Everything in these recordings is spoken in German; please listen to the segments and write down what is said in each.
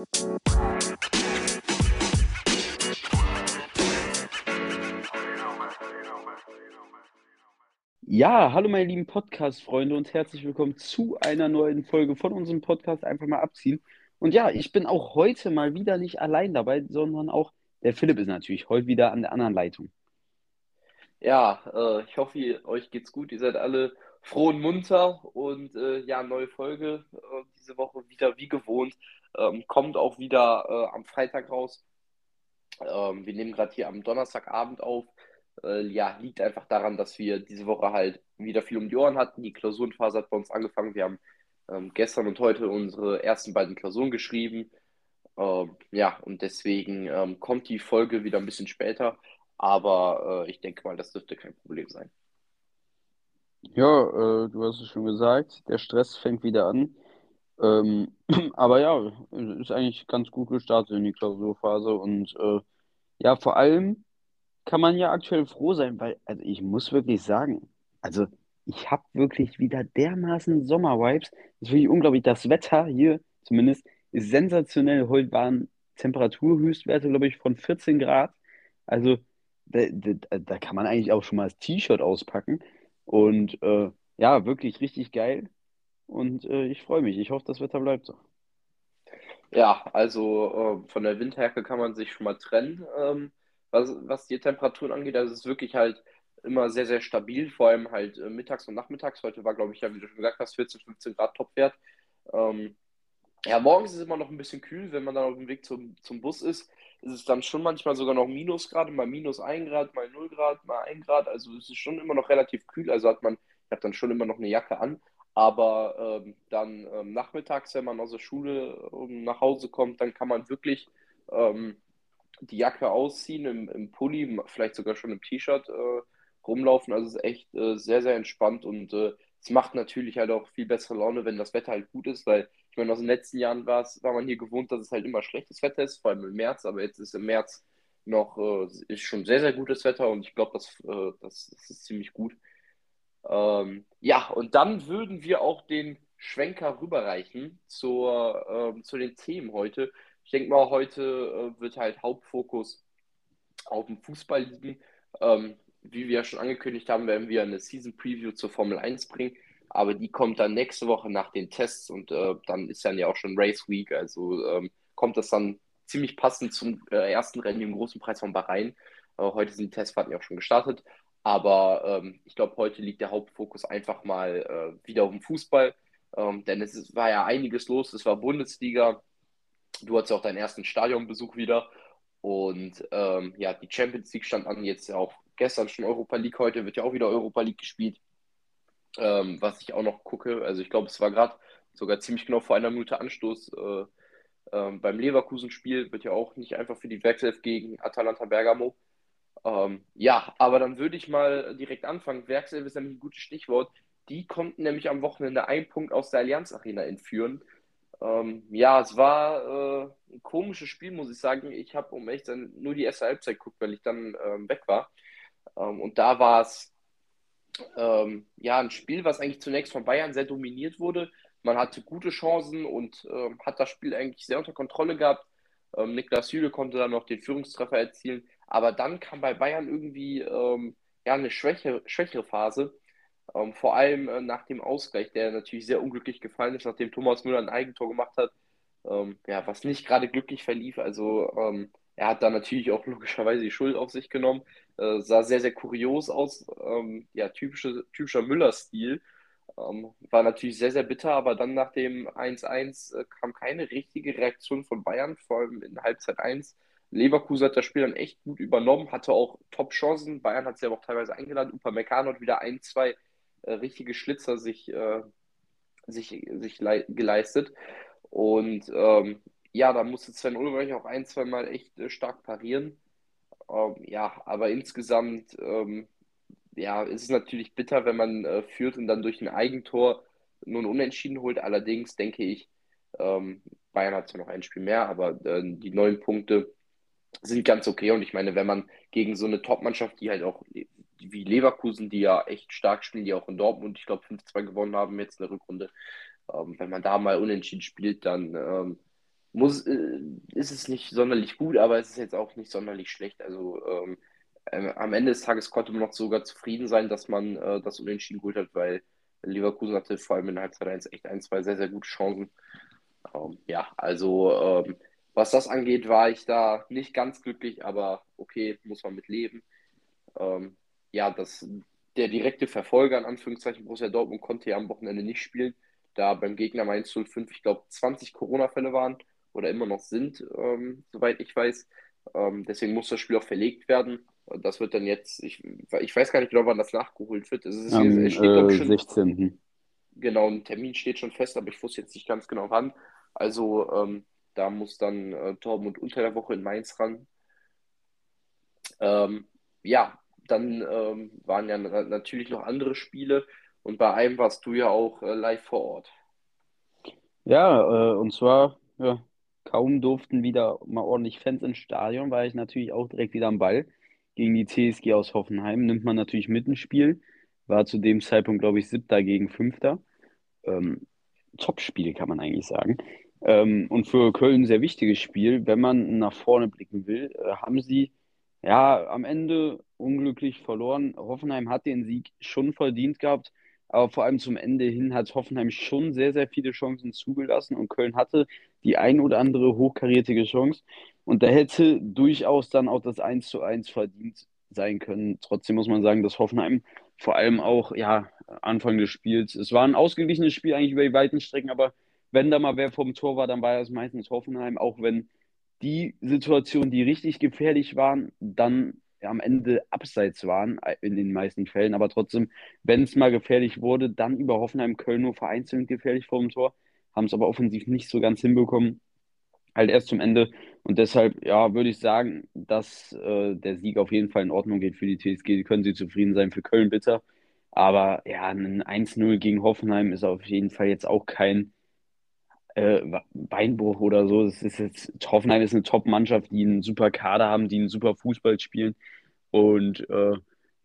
Ja, hallo meine lieben Podcast-Freunde und herzlich willkommen zu einer neuen Folge von unserem Podcast Einfach mal abziehen. Und ja, ich bin auch heute mal wieder nicht allein dabei, sondern auch der Philipp ist natürlich heute wieder an der anderen Leitung. Ja, äh, ich hoffe, ihr, euch geht's gut. Ihr seid alle froh und munter. Und äh, ja, neue Folge äh, diese Woche wieder wie gewohnt. Ähm, kommt auch wieder äh, am Freitag raus. Ähm, wir nehmen gerade hier am Donnerstagabend auf. Äh, ja, liegt einfach daran, dass wir diese Woche halt wieder viel um die Ohren hatten. Die Klausurenphase hat bei uns angefangen. Wir haben ähm, gestern und heute unsere ersten beiden Klausuren geschrieben. Ähm, ja, und deswegen ähm, kommt die Folge wieder ein bisschen später. Aber äh, ich denke mal, das dürfte kein Problem sein. Ja, äh, du hast es schon gesagt, der Stress fängt wieder an. Ähm, aber ja, ist eigentlich ganz gut gestartet in die Klausurphase. Und äh, ja, vor allem kann man ja aktuell froh sein, weil, also ich muss wirklich sagen, also ich habe wirklich wieder dermaßen Sommervibes. Das ist wirklich unglaublich. Das Wetter hier zumindest ist sensationell. Heute waren Temperaturhöchstwerte, glaube ich, von 14 Grad. Also da, da, da kann man eigentlich auch schon mal das T-Shirt auspacken. Und äh, ja, wirklich richtig geil. Und äh, ich freue mich. Ich hoffe, das Wetter bleibt so. Ja, also äh, von der Windhärke kann man sich schon mal trennen, ähm, was, was die Temperaturen angeht. Also es ist wirklich halt immer sehr, sehr stabil, vor allem halt äh, mittags und nachmittags. Heute war, glaube ich, ja, wie du schon gesagt hast, 14, 15 Grad Topwert. Ähm, ja, morgens ist es immer noch ein bisschen kühl, wenn man dann auf dem Weg zum, zum Bus ist ist es dann schon manchmal sogar noch Minusgrade, mal minus 1 Grad, mal 0 Grad, mal 1 Grad. Also es ist schon immer noch relativ kühl. Also hat man, ich habe dann schon immer noch eine Jacke an. Aber ähm, dann ähm, nachmittags, wenn man aus der Schule ähm, nach Hause kommt, dann kann man wirklich ähm, die Jacke ausziehen, im, im Pulli, vielleicht sogar schon im T-Shirt äh, rumlaufen. Also es ist echt äh, sehr, sehr entspannt und äh, es macht natürlich halt auch viel bessere Laune, wenn das Wetter halt gut ist, weil ich meine, aus den letzten Jahren war man hier gewohnt, dass es halt immer schlechtes Wetter ist, vor allem im März, aber jetzt ist im März noch äh, ist schon sehr, sehr gutes Wetter und ich glaube, das, äh, das, das, ist ziemlich gut. Ähm, ja, und dann würden wir auch den Schwenker rüberreichen zur, äh, zu den Themen heute. Ich denke mal, heute äh, wird halt Hauptfokus auf dem Fußball liegen. Ähm, wie wir ja schon angekündigt haben, werden wir eine Season Preview zur Formel 1 bringen aber die kommt dann nächste Woche nach den Tests und äh, dann ist dann ja auch schon Race Week, also ähm, kommt das dann ziemlich passend zum äh, ersten Rennen im großen Preis von Bahrain. Äh, heute sind die Testfahrten ja auch schon gestartet, aber ähm, ich glaube, heute liegt der Hauptfokus einfach mal äh, wieder auf dem Fußball, ähm, denn es ist, war ja einiges los, es war Bundesliga, du hattest ja auch deinen ersten Stadionbesuch wieder. Und ähm, ja, die Champions League stand an, jetzt ja auch gestern schon Europa League, heute wird ja auch wieder Europa League gespielt. Ähm, was ich auch noch gucke, also ich glaube, es war gerade sogar ziemlich genau vor einer Minute Anstoß äh, äh, beim Leverkusen-Spiel, wird ja auch nicht einfach für die Werkself gegen Atalanta Bergamo. Ähm, ja, aber dann würde ich mal direkt anfangen. Werkself ist nämlich ein gutes Stichwort. Die konnten nämlich am Wochenende einen Punkt aus der Allianz Arena entführen. Ähm, ja, es war äh, ein komisches Spiel, muss ich sagen. Ich habe um echt nur die erste Halbzeit geguckt, weil ich dann ähm, weg war. Ähm, und da war es ähm, ja, ein Spiel, was eigentlich zunächst von Bayern sehr dominiert wurde. Man hatte gute Chancen und ähm, hat das Spiel eigentlich sehr unter Kontrolle gehabt. Ähm, Niklas Süle konnte dann noch den Führungstreffer erzielen. Aber dann kam bei Bayern irgendwie ähm, ja, eine schwächere, schwächere Phase. Ähm, vor allem äh, nach dem Ausgleich, der natürlich sehr unglücklich gefallen ist, nachdem Thomas Müller ein Eigentor gemacht hat. Ähm, ja, was nicht gerade glücklich verlief. Also er hat da natürlich auch logischerweise die Schuld auf sich genommen. Äh, sah sehr, sehr kurios aus. Ähm, ja, typische, typischer Müller-Stil. Ähm, war natürlich sehr, sehr bitter, aber dann nach dem 1-1 äh, kam keine richtige Reaktion von Bayern, vor allem in Halbzeit 1. Leverkusen hat das Spiel dann echt gut übernommen, hatte auch Top-Chancen. Bayern hat sie aber auch teilweise eingeladen. Upamecano hat wieder ein, zwei äh, richtige Schlitzer sich, äh, sich, sich geleistet. Und ähm, ja, da musste Sven Ulreich auch ein, zwei Mal echt äh, stark parieren. Ähm, ja, aber insgesamt ähm, ja, ist es natürlich bitter, wenn man äh, führt und dann durch ein Eigentor nur ein Unentschieden holt. Allerdings denke ich, ähm, Bayern hat zwar noch ein Spiel mehr, aber äh, die neun Punkte sind ganz okay. Und ich meine, wenn man gegen so eine Top-Mannschaft, die halt auch wie Leverkusen, die ja echt stark spielen, die auch in Dortmund, ich glaube, 5-2 gewonnen haben jetzt in der Rückrunde, ähm, wenn man da mal unentschieden spielt, dann ähm, muss, äh, ist es nicht sonderlich gut, aber es ist jetzt auch nicht sonderlich schlecht. Also ähm, äh, am Ende des Tages konnte man noch sogar zufrieden sein, dass man äh, das Unentschieden geholt hat, weil Leverkusen hatte vor allem in Halbzeit 1 echt ein, zwei sehr, sehr gute Chancen. Ähm, ja, also ähm, was das angeht, war ich da nicht ganz glücklich, aber okay, muss man mit leben. Ähm, ja, das, der direkte Verfolger, in Anführungszeichen, Borussia Dortmund, konnte ja am Wochenende nicht spielen, da beim Gegner Mainz 05, ich glaube, 20 Corona-Fälle waren oder immer noch sind, ähm, soweit ich weiß. Ähm, deswegen muss das Spiel auch verlegt werden. Das wird dann jetzt, ich, ich weiß gar nicht genau, wann das nachgeholt wird. Es, ist, Am es steht, äh, schon, 16. Genau, ein Termin steht schon fest, aber ich wusste jetzt nicht ganz genau wann. Also ähm, da muss dann äh, Dortmund unter der Woche in Mainz ran. Ähm, ja, dann ähm, waren ja natürlich noch andere Spiele und bei einem warst du ja auch äh, live vor Ort. Ja, äh, und zwar, ja, kaum durften wieder mal ordentlich Fans ins Stadion, war ich natürlich auch direkt wieder am Ball. Gegen die TSG aus Hoffenheim nimmt man natürlich mit ins Spiel. War zu dem Zeitpunkt, glaube ich, siebter gegen fünfter. Ähm, Top-Spiel, kann man eigentlich sagen. Ähm, und für Köln ein sehr wichtiges Spiel. Wenn man nach vorne blicken will, äh, haben sie ja am Ende unglücklich verloren. Hoffenheim hat den Sieg schon verdient gehabt, aber vor allem zum Ende hin hat Hoffenheim schon sehr, sehr viele Chancen zugelassen und Köln hatte die ein oder andere hochkarätige Chance. Und da hätte durchaus dann auch das 1 zu 1 verdient sein können. Trotzdem muss man sagen, dass Hoffenheim vor allem auch, ja, Anfang des Spiels, es war ein ausgeglichenes Spiel eigentlich über die weiten Strecken, aber wenn da mal wer vom Tor war, dann war es meistens Hoffenheim, auch wenn die Situationen, die richtig gefährlich waren, dann am Ende abseits waren äh, in den meisten Fällen. Aber trotzdem, wenn es mal gefährlich wurde, dann über Hoffenheim Köln nur vereinzelt gefährlich vor dem Tor, haben es aber offensiv nicht so ganz hinbekommen. Halt erst zum Ende. Und deshalb, ja, würde ich sagen, dass äh, der Sieg auf jeden Fall in Ordnung geht für die TSG. Können sie zufrieden sein für Köln bitter. Aber ja, ein 1-0 gegen Hoffenheim ist auf jeden Fall jetzt auch kein äh, Beinbruch oder so. Das ist jetzt, Hoffenheim ist eine Top-Mannschaft, die einen super Kader haben, die einen super Fußball spielen. Und äh,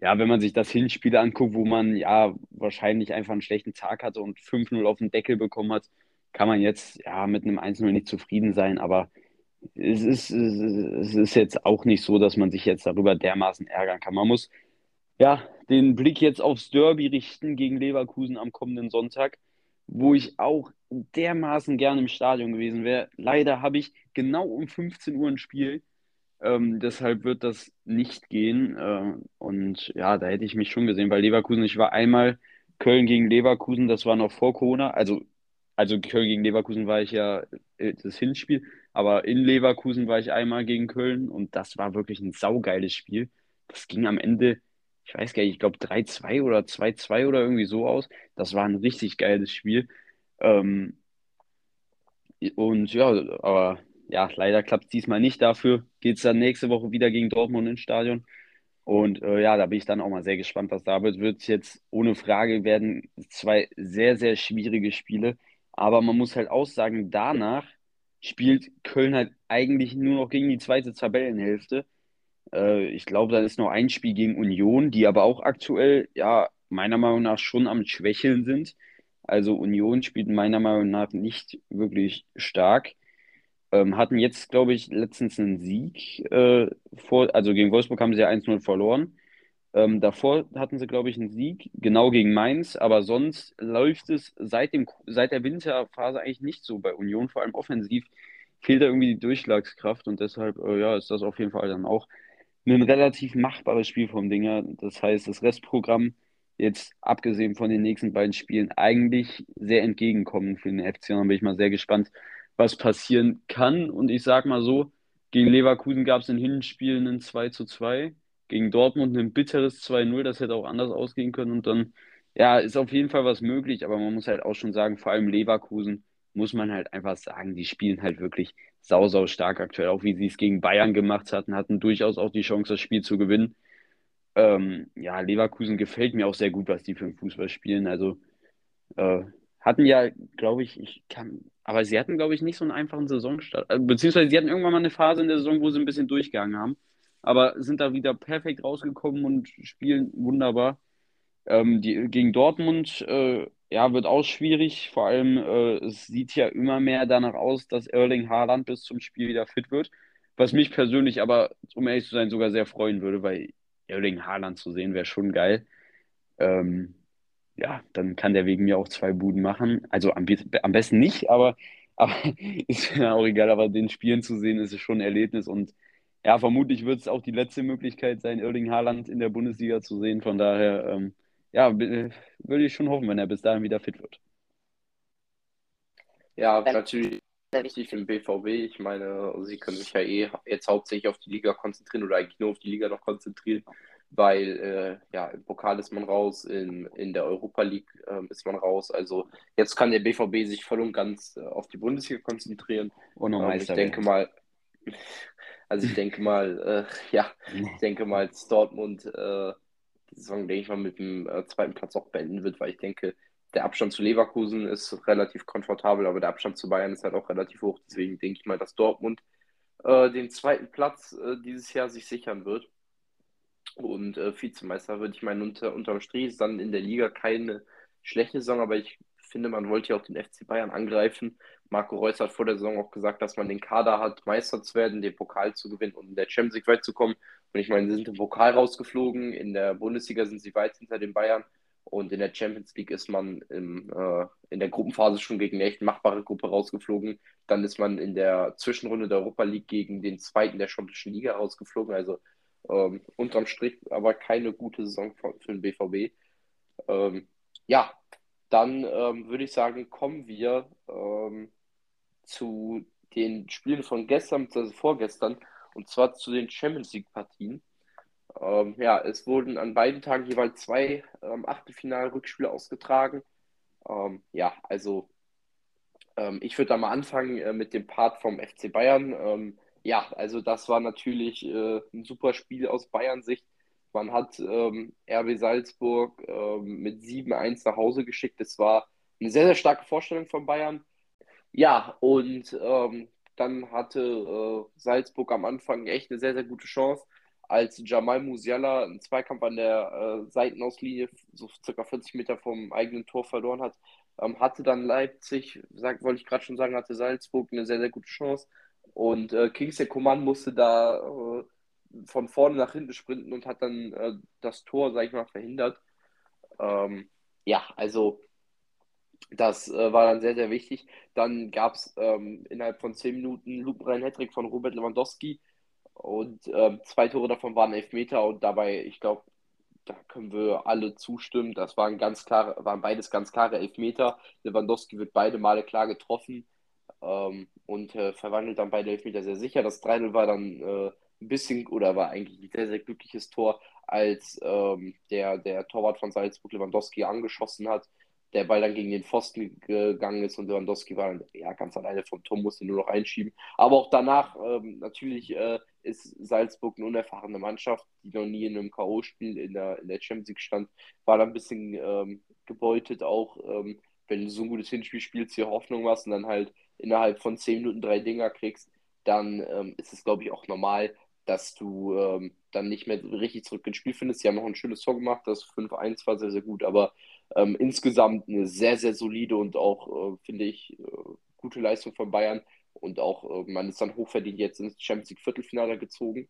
ja, wenn man sich das Hinspiel anguckt, wo man ja wahrscheinlich einfach einen schlechten Tag hatte und 5-0 auf den Deckel bekommen hat, kann man jetzt ja mit einem 1-0 nicht zufrieden sein. Aber es ist, es ist jetzt auch nicht so, dass man sich jetzt darüber dermaßen ärgern kann. Man muss ja den Blick jetzt aufs Derby richten gegen Leverkusen am kommenden Sonntag wo ich auch dermaßen gerne im Stadion gewesen wäre. Leider habe ich genau um 15 Uhr ein Spiel. Ähm, deshalb wird das nicht gehen. Äh, und ja, da hätte ich mich schon gesehen, weil Leverkusen, ich war einmal Köln gegen Leverkusen, das war noch vor Corona. Also, also Köln gegen Leverkusen war ich ja äh, das Hinspiel, aber in Leverkusen war ich einmal gegen Köln und das war wirklich ein saugeiles Spiel. Das ging am Ende ich weiß gar nicht, ich glaube 3-2 oder 2-2 oder irgendwie so aus. Das war ein richtig geiles Spiel. Ähm, und ja, aber ja, leider klappt es diesmal nicht. Dafür geht es dann nächste Woche wieder gegen Dortmund ins Stadion. Und äh, ja, da bin ich dann auch mal sehr gespannt, was da wird. Wird jetzt ohne Frage werden zwei sehr, sehr schwierige Spiele. Aber man muss halt auch sagen, danach spielt Köln halt eigentlich nur noch gegen die zweite Tabellenhälfte. Äh, ich glaube, dann ist noch ein Spiel gegen Union, die aber auch aktuell, ja, meiner Meinung nach schon am Schwächeln sind. Also Union spielt meiner Meinung nach nicht wirklich stark. Ähm, hatten jetzt, glaube ich, letztens einen Sieg. Äh, vor, also gegen Wolfsburg haben sie ja 1-0 verloren. Ähm, davor hatten sie, glaube ich, einen Sieg, genau gegen Mainz. Aber sonst läuft es seit, dem, seit der Winterphase eigentlich nicht so bei Union. Vor allem offensiv fehlt da irgendwie die Durchschlagskraft. Und deshalb, äh, ja, ist das auf jeden Fall dann auch ein relativ machbares Spiel vom Dinger. Das heißt, das Restprogramm jetzt abgesehen von den nächsten beiden Spielen eigentlich sehr entgegenkommen für den FC. Dann bin ich mal sehr gespannt, was passieren kann. Und ich sag mal so, gegen Leverkusen gab es in Hinspiel einen 2 zu 2, gegen Dortmund ein bitteres 2-0, das hätte auch anders ausgehen können. Und dann, ja, ist auf jeden Fall was möglich, aber man muss halt auch schon sagen, vor allem Leverkusen muss man halt einfach sagen, die spielen halt wirklich sau, sau stark aktuell, auch wie sie es gegen Bayern gemacht hatten, hatten durchaus auch die Chance, das Spiel zu gewinnen. Ähm, ja, Leverkusen gefällt mir auch sehr gut, was die für den Fußball spielen. Also äh, hatten ja, glaube ich, ich kann, aber sie hatten, glaube ich, nicht so einen einfachen Saisonstart. Äh, beziehungsweise sie hatten irgendwann mal eine Phase in der Saison, wo sie ein bisschen durchgegangen haben, aber sind da wieder perfekt rausgekommen und spielen wunderbar. Ähm, die, gegen Dortmund äh, ja, wird auch schwierig. Vor allem, äh, es sieht ja immer mehr danach aus, dass Erling Haaland bis zum Spiel wieder fit wird. Was mich persönlich aber, um ehrlich zu sein, sogar sehr freuen würde, weil Erling Haaland zu sehen wäre schon geil. Ähm, ja, dann kann der wegen mir auch zwei Buden machen. Also am, am besten nicht, aber, aber ist ja auch egal. Aber den Spielen zu sehen, ist schon ein Erlebnis. Und ja, vermutlich wird es auch die letzte Möglichkeit sein, Erling Haaland in der Bundesliga zu sehen. Von daher, ähm, ja, würde ich schon hoffen, wenn er bis dahin wieder fit wird. Ja, natürlich wichtig für den BVB. Ich meine, sie können sich ja eh jetzt hauptsächlich auf die Liga konzentrieren oder eigentlich nur auf die Liga noch konzentrieren weil äh, ja, im Pokal ist man raus, in, in der Europa League äh, ist man raus. Also jetzt kann der BVB sich voll und ganz äh, auf die Bundesliga konzentrieren. Und ähm, ich denke mal, also ich denke mal, äh, ja, ich denke mal, dass Dortmund äh, die Saison, denke ich mal, mit dem äh, zweiten Platz auch beenden wird, weil ich denke, der Abstand zu Leverkusen ist relativ komfortabel, aber der Abstand zu Bayern ist halt auch relativ hoch. Deswegen denke ich mal, dass Dortmund den zweiten Platz dieses Jahr sich sichern wird und äh, Vizemeister würde ich meinen, unter, unterm Strich ist dann in der Liga keine schlechte Saison, aber ich finde, man wollte ja auch den FC Bayern angreifen. Marco Reus hat vor der Saison auch gesagt, dass man den Kader hat, Meister zu werden, den Pokal zu gewinnen und in der Champions League weit zu kommen. Und ich meine, sie sind im Pokal rausgeflogen, in der Bundesliga sind sie weit hinter den Bayern und in der Champions League ist man im, äh, in der Gruppenphase schon gegen eine echt machbare Gruppe rausgeflogen. Dann ist man in der Zwischenrunde der Europa League gegen den zweiten der schottischen Liga rausgeflogen. Also ähm, unterm Strich aber keine gute Saison für, für den BVB. Ähm, ja, dann ähm, würde ich sagen, kommen wir ähm, zu den Spielen von gestern, also vorgestern, und zwar zu den Champions League-Partien. Ähm, ja, es wurden an beiden Tagen jeweils zwei ähm, Achtelfinal-Rückspiele ausgetragen. ja, also ich würde da mal anfangen äh, mit dem Part vom FC Bayern. Ja, also das war natürlich äh, ein super Spiel aus Bayern-Sicht. Man hat ähm, RB Salzburg ähm, mit 7-1 nach Hause geschickt. Das war eine sehr, sehr starke Vorstellung von Bayern. Ja, und ähm, dann hatte äh, Salzburg am Anfang echt eine sehr, sehr gute Chance, als Jamal Musiala einen Zweikampf an der äh, Seitenauslinie, so circa 40 Meter vom eigenen Tor verloren hat. Ähm, hatte dann Leipzig, sag, wollte ich gerade schon sagen, hatte Salzburg eine sehr, sehr gute Chance. Und äh, Kingsley Coman musste da äh, von vorne nach hinten sprinten und hat dann äh, das Tor, sag ich mal, verhindert. Ähm, ja, also das äh, war dann sehr, sehr wichtig. Dann gab es ähm, innerhalb von zehn Minuten lupenreinen Hattrick von Robert Lewandowski und ähm, zwei Tore davon waren Elfmeter und dabei, ich glaube, da können wir alle zustimmen. Das waren ganz klare, waren beides ganz klare Elfmeter. Lewandowski wird beide Male klar getroffen ähm, und äh, verwandelt dann beide Elfmeter sehr sicher. Das 3-0 war dann äh, ein bisschen oder war eigentlich ein sehr, sehr glückliches Tor, als ähm, der, der Torwart von Salzburg Lewandowski angeschossen hat. Der Ball dann gegen den Pfosten gegangen ist und Lewandowski war dann ja, ganz alleine vom Tor, musste nur noch einschieben. Aber auch danach, ähm, natürlich äh, ist Salzburg eine unerfahrene Mannschaft, die noch nie in einem K.O.-Spiel in der, in der Champions League stand, war da ein bisschen ähm, gebeutet auch, ähm, wenn du so ein gutes Hinspiel spielst, hier Hoffnung hast und dann halt innerhalb von 10 Minuten drei Dinger kriegst, dann ähm, ist es, glaube ich, auch normal, dass du ähm, dann nicht mehr richtig zurück ins Spiel findest. Sie haben noch ein schönes Tor gemacht, das 5-1 war sehr, sehr gut, aber ähm, insgesamt eine sehr, sehr solide und auch, äh, finde ich, äh, gute Leistung von Bayern. Und auch, äh, man ist dann hochverdient jetzt ins Champions League Viertelfinale gezogen.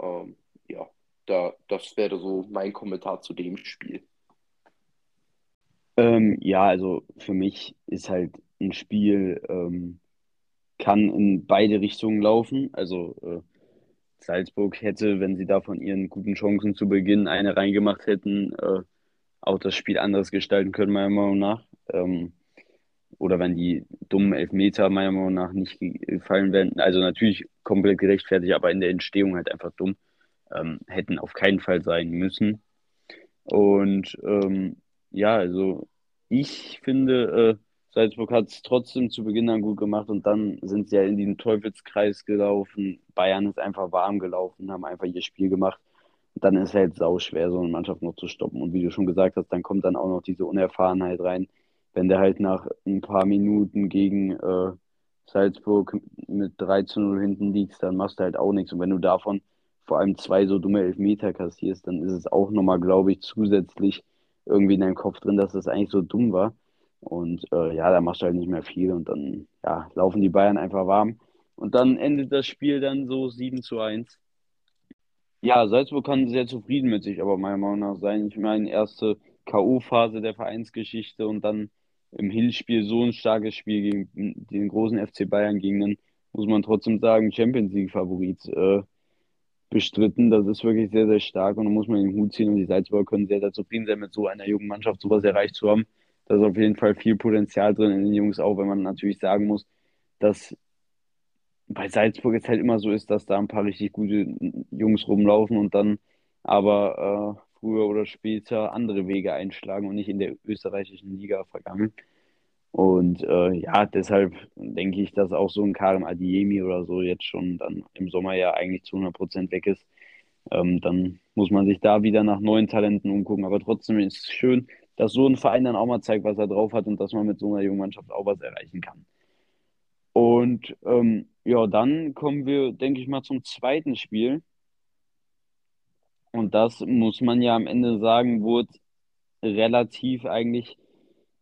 Ähm, ja, da, das wäre so mein Kommentar zu dem Spiel. Ähm, ja, also für mich ist halt ein Spiel, ähm, kann in beide Richtungen laufen. Also äh, Salzburg hätte, wenn sie da von ihren guten Chancen zu Beginn eine reingemacht hätten, äh, auch das Spiel anders gestalten können, meiner Meinung nach. Ähm, oder wenn die dummen Elfmeter meiner Meinung nach nicht gefallen wären. Also natürlich komplett gerechtfertigt, aber in der Entstehung halt einfach dumm. Ähm, hätten auf keinen Fall sein müssen. Und ähm, ja, also ich finde, äh, Salzburg hat es trotzdem zu Beginn dann gut gemacht und dann sind sie ja in diesen Teufelskreis gelaufen. Bayern ist einfach warm gelaufen, haben einfach ihr Spiel gemacht. Dann ist halt sauschwer, so eine Mannschaft noch zu stoppen. Und wie du schon gesagt hast, dann kommt dann auch noch diese Unerfahrenheit rein. Wenn der halt nach ein paar Minuten gegen äh, Salzburg mit 3 zu 0 hinten liegst, dann machst du halt auch nichts. Und wenn du davon vor allem zwei so dumme Elfmeter kassierst, dann ist es auch nochmal, glaube ich, zusätzlich irgendwie in deinem Kopf drin, dass das eigentlich so dumm war. Und äh, ja, da machst du halt nicht mehr viel und dann ja, laufen die Bayern einfach warm. Und dann endet das Spiel dann so 7 zu 1. Ja, Salzburg kann sehr zufrieden mit sich, aber meiner Meinung nach sein. Ich meine, erste K.O.-Phase der Vereinsgeschichte und dann im Hinspiel so ein starkes Spiel gegen den großen FC Bayern gegen einen, muss man trotzdem sagen, Champions League-Favorit äh, bestritten. Das ist wirklich sehr, sehr stark und da muss man den Hut ziehen und die Salzburger können sehr, sehr zufrieden sein, mit so einer jungen Mannschaft sowas erreicht zu haben. Da ist auf jeden Fall viel Potenzial drin in den Jungs, auch wenn man natürlich sagen muss, dass bei Salzburg jetzt halt immer so ist, dass da ein paar richtig gute Jungs rumlaufen und dann aber äh, früher oder später andere Wege einschlagen und nicht in der österreichischen Liga vergangen. Und äh, ja, deshalb denke ich, dass auch so ein Karim Adiemi oder so jetzt schon dann im Sommer ja eigentlich zu 100% weg ist. Ähm, dann muss man sich da wieder nach neuen Talenten umgucken. Aber trotzdem ist es schön, dass so ein Verein dann auch mal zeigt, was er drauf hat und dass man mit so einer jungen Mannschaft auch was erreichen kann. Und ähm, ja, dann kommen wir, denke ich mal, zum zweiten Spiel. Und das muss man ja am Ende sagen, wurde relativ eigentlich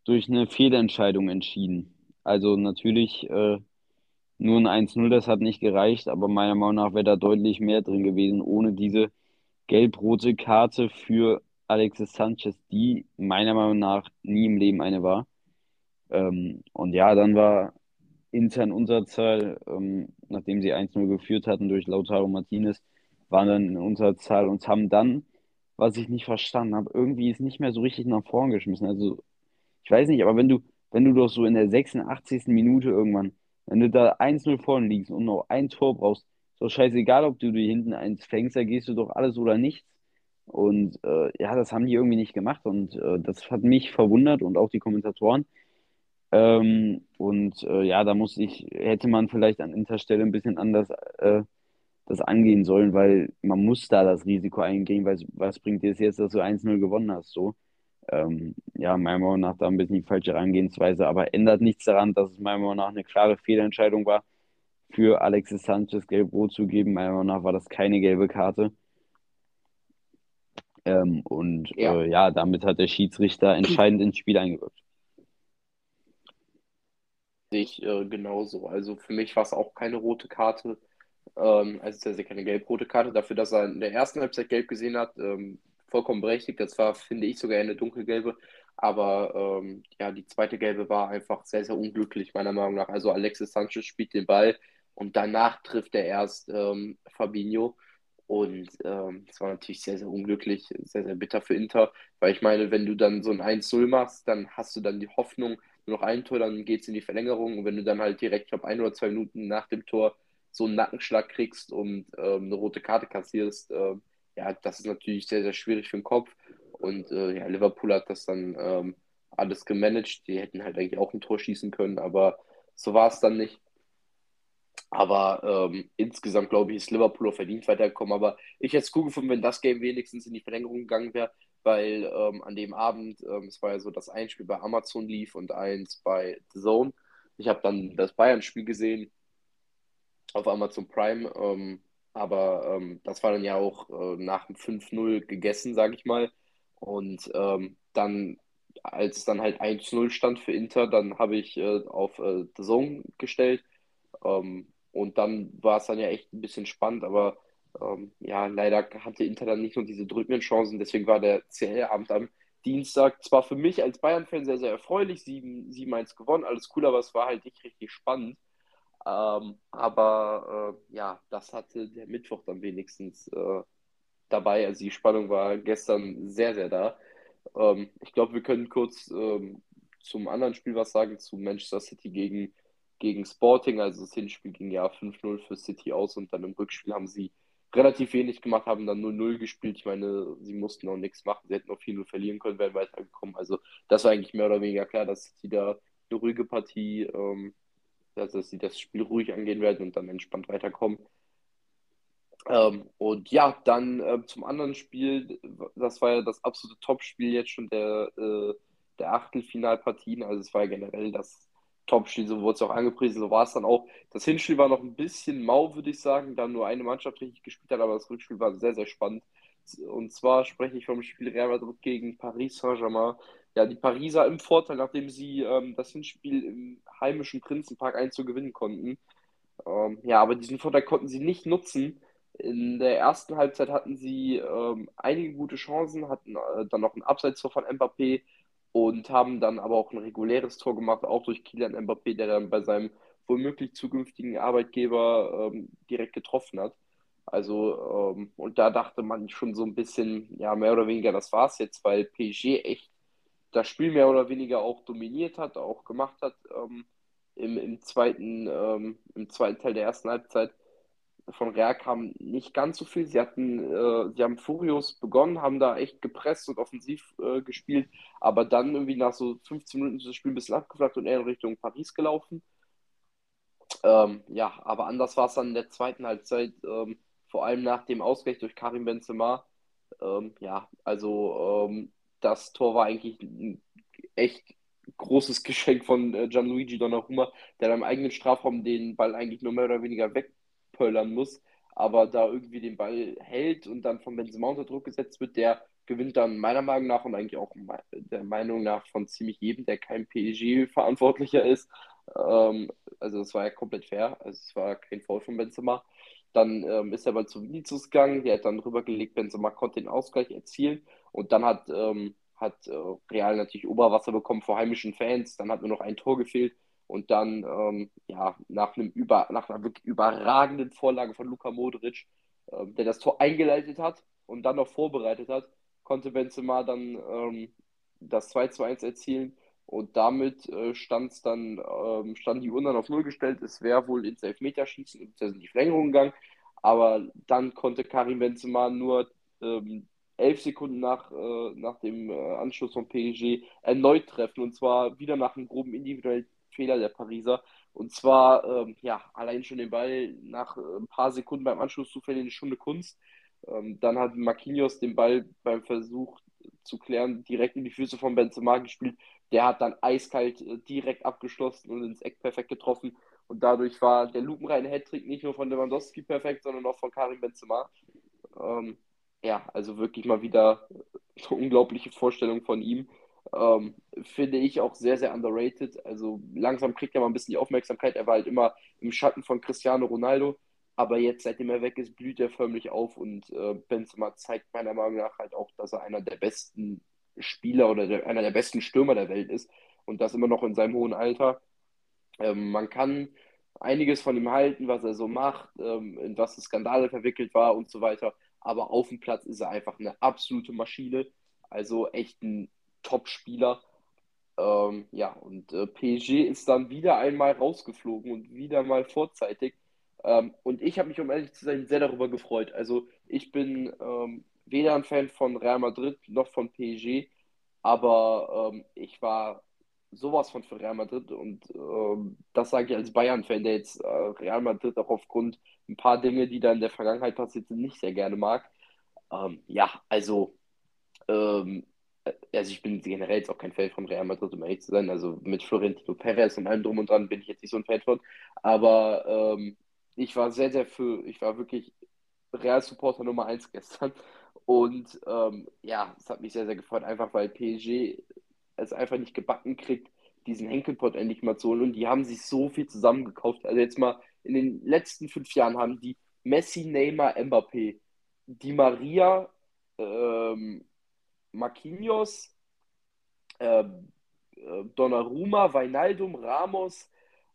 durch eine Fehlentscheidung entschieden. Also natürlich äh, nur ein 1-0, das hat nicht gereicht, aber meiner Meinung nach wäre da deutlich mehr drin gewesen, ohne diese gelb-rote Karte für Alexis Sanchez, die meiner Meinung nach nie im Leben eine war. Ähm, und ja, dann war intern Unterzahl, ähm, nachdem sie 1-0 geführt hatten durch Lautaro Martinez, waren dann in Unterzahl und haben dann, was ich nicht verstanden habe, irgendwie ist nicht mehr so richtig nach vorn geschmissen. Also, ich weiß nicht, aber wenn du, wenn du doch so in der 86. Minute irgendwann, wenn du da 1-0 vorne liegst und noch ein Tor brauchst, doch scheißegal, ob du dir hinten eins fängst, da gehst du doch alles oder nichts. Und äh, ja, das haben die irgendwie nicht gemacht und äh, das hat mich verwundert und auch die Kommentatoren. Ähm, und äh, ja, da muss ich, hätte man vielleicht an Interstelle ein bisschen anders äh, das angehen sollen, weil man muss da das Risiko eingehen, weil was bringt dir es jetzt, dass du 1-0 gewonnen hast, so. Ähm, ja, meiner Meinung nach da ein bisschen die falsche Herangehensweise, aber ändert nichts daran, dass es meiner Meinung nach eine klare Fehlentscheidung war, für Alexis Sanchez gelb-rot zu geben. Meiner Meinung nach war das keine gelbe Karte. Ähm, und ja. Äh, ja, damit hat der Schiedsrichter entscheidend ins Spiel eingewirkt. Ich äh, genauso. Also für mich war es auch keine rote Karte. Ähm, also es ist ja keine gelb-rote Karte. Dafür, dass er in der ersten Halbzeit gelb gesehen hat, ähm, vollkommen berechtigt. Das war, finde ich, sogar eine dunkelgelbe. Aber ähm, ja, die zweite gelbe war einfach sehr, sehr unglücklich, meiner Meinung nach. Also Alexis Sanchez spielt den Ball und danach trifft er erst ähm, Fabinho. Und ähm, das war natürlich sehr, sehr unglücklich, sehr, sehr bitter für Inter. Weil ich meine, wenn du dann so ein 1-0 machst, dann hast du dann die Hoffnung, noch ein Tor, dann geht es in die Verlängerung. Und wenn du dann halt direkt, ich glaube, ein oder zwei Minuten nach dem Tor so einen Nackenschlag kriegst und ähm, eine rote Karte kassierst, äh, ja, das ist natürlich sehr, sehr schwierig für den Kopf. Und äh, ja, Liverpool hat das dann ähm, alles gemanagt. Die hätten halt eigentlich auch ein Tor schießen können, aber so war es dann nicht. Aber ähm, insgesamt glaube ich, ist Liverpool auch verdient weitergekommen. Aber ich hätte es cool gefunden, wenn das Game wenigstens in die Verlängerung gegangen wäre, weil ähm, an dem Abend, ähm, es war ja so, dass ein Spiel bei Amazon lief und eins bei The Zone. Ich habe dann das Bayern-Spiel gesehen auf Amazon Prime, ähm, aber ähm, das war dann ja auch äh, nach dem 5-0 gegessen, sage ich mal. Und ähm, dann, als es dann halt 1-0 stand für Inter, dann habe ich äh, auf äh, The Zone gestellt. Ähm, und dann war es dann ja echt ein bisschen spannend, aber ähm, ja, leider hatte Inter dann nicht nur diese drückenden Chancen, deswegen war der CL-Abend am Dienstag zwar für mich als Bayern-Fan sehr, sehr erfreulich, 7-1 gewonnen, alles cool, aber es war halt nicht richtig spannend. Ähm, aber äh, ja, das hatte der Mittwoch dann wenigstens äh, dabei. Also die Spannung war gestern sehr, sehr da. Ähm, ich glaube, wir können kurz ähm, zum anderen Spiel was sagen, zu Manchester City gegen, gegen Sporting. Also das Hinspiel ging ja 5-0 für City aus und dann im Rückspiel haben sie relativ wenig gemacht, haben dann 0-0 gespielt. Ich meine, sie mussten auch nichts machen. Sie hätten auch 4-0 verlieren können, wären weitergekommen. Also das war eigentlich mehr oder weniger klar, dass City da eine ruhige Partie, ähm, also dass sie das Spiel ruhig angehen werden und dann entspannt weiterkommen. Ähm, und ja, dann äh, zum anderen Spiel, das war ja das absolute Topspiel jetzt schon der, äh, der Achtelfinalpartien. Also es war ja generell das Topspiel, so wurde es auch angepriesen, so war es dann auch. Das Hinspiel war noch ein bisschen mau, würde ich sagen, da nur eine Mannschaft richtig gespielt hat, aber das Rückspiel war sehr, sehr spannend. Und zwar spreche ich vom Spiel Real Madrid gegen Paris Saint-Germain. Ja, die Pariser im Vorteil, nachdem sie ähm, das Hinspiel im heimischen Prinzenpark 1 zu gewinnen konnten. Ähm, ja, aber diesen Vorteil konnten sie nicht nutzen. In der ersten Halbzeit hatten sie ähm, einige gute Chancen, hatten äh, dann noch ein Abseitstor von Mbappé und haben dann aber auch ein reguläres Tor gemacht, auch durch Kylian Mbappé, der dann bei seinem womöglich zukünftigen Arbeitgeber ähm, direkt getroffen hat. Also, ähm, und da dachte man schon so ein bisschen, ja, mehr oder weniger, das war's jetzt, weil PSG echt das Spiel mehr oder weniger auch dominiert hat, auch gemacht hat ähm, im, im, zweiten, ähm, im zweiten Teil der ersten Halbzeit. Von Real kam nicht ganz so viel. Sie hatten, äh, sie haben furios begonnen, haben da echt gepresst und offensiv äh, gespielt, aber dann irgendwie nach so 15 Minuten ist das Spiel ein bisschen abgeflacht und eher in Richtung Paris gelaufen. Ähm, ja, aber anders war es dann in der zweiten Halbzeit, ähm, vor allem nach dem Ausgleich durch Karim Benzema. Ähm, ja, also ähm, das Tor war eigentlich ein echt großes Geschenk von äh, Gianluigi Donnarumma, der im eigenen Strafraum den Ball eigentlich nur mehr oder weniger wegpöllern muss, aber da irgendwie den Ball hält und dann von Benzema unter Druck gesetzt wird, der gewinnt dann meiner Meinung nach und eigentlich auch der Meinung nach von ziemlich jedem, der kein PSG-Verantwortlicher ist. Ähm, also das war ja komplett fair, also es war kein Foul von Benzema. Dann ähm, ist er mal zu Vinicius gegangen, der hat dann rübergelegt, Benzema konnte den Ausgleich erzielen und dann hat, ähm, hat äh, Real natürlich Oberwasser bekommen vor heimischen Fans, dann hat nur noch ein Tor gefehlt und dann, ähm, ja, nach, einem über, nach einer wirklich überragenden Vorlage von Luka Modric, äh, der das Tor eingeleitet hat und dann noch vorbereitet hat, konnte Benzema dann ähm, das 2 zu 1 erzielen und damit äh, stand dann, ähm, standen die Uhren dann auf Null gestellt. Es wäre wohl ins Elfmeterschießen und in die Verlängerung gegangen. Aber dann konnte Karim Benzema nur ähm, elf Sekunden nach, äh, nach dem äh, Anschluss von PSG erneut treffen. Und zwar wieder nach einem groben individuellen Fehler der Pariser. Und zwar, ähm, ja, allein schon den Ball nach äh, ein paar Sekunden beim Anschluss zu verlieren, ist schon eine Kunst. Ähm, dann hat Marquinhos den Ball beim Versuch zu klären direkt in die Füße von Benzema gespielt der hat dann eiskalt äh, direkt abgeschlossen und ins Eck perfekt getroffen. Und dadurch war der lupenreine Hattrick nicht nur von Lewandowski perfekt, sondern auch von Karim Benzema. Ähm, ja, also wirklich mal wieder eine unglaubliche Vorstellung von ihm. Ähm, finde ich auch sehr, sehr underrated. Also langsam kriegt er mal ein bisschen die Aufmerksamkeit. Er war halt immer im Schatten von Cristiano Ronaldo. Aber jetzt, seitdem er weg ist, blüht er förmlich auf und äh, Benzema zeigt meiner Meinung nach halt auch, dass er einer der besten Spieler oder der, einer der besten Stürmer der Welt ist und das immer noch in seinem hohen Alter. Ähm, man kann einiges von ihm halten, was er so macht, ähm, in was es Skandale verwickelt war und so weiter. Aber auf dem Platz ist er einfach eine absolute Maschine. Also echt ein Top-Spieler. Ähm, ja, und äh, PSG ist dann wieder einmal rausgeflogen und wieder mal vorzeitig. Ähm, und ich habe mich, um ehrlich zu sein, sehr darüber gefreut. Also ich bin ähm, weder ein Fan von Real Madrid noch von PSG, aber ähm, ich war sowas von für Real Madrid und ähm, das sage ich als Bayern-Fan, der jetzt äh, Real Madrid auch aufgrund ein paar Dinge, die da in der Vergangenheit passiert sind, nicht sehr gerne mag. Ähm, ja, also, ähm, äh, also ich bin generell jetzt auch kein Fan von Real Madrid, um ehrlich zu sein. Also mit Florentino Perez und allem drum und dran bin ich jetzt nicht so ein Fan von. Aber ähm, ich war sehr, sehr für, ich war wirklich Real-Supporter Nummer 1 gestern. Und ähm, ja, es hat mich sehr, sehr gefreut, einfach weil PSG es einfach nicht gebacken kriegt, diesen Henkelpot endlich mal zu holen. Und die haben sich so viel zusammengekauft. Also jetzt mal in den letzten fünf Jahren haben die Messi, Neymar, Mbappé, Di Maria, ähm, Marquinhos, äh, Donnarumma, Weinaldum, Ramos,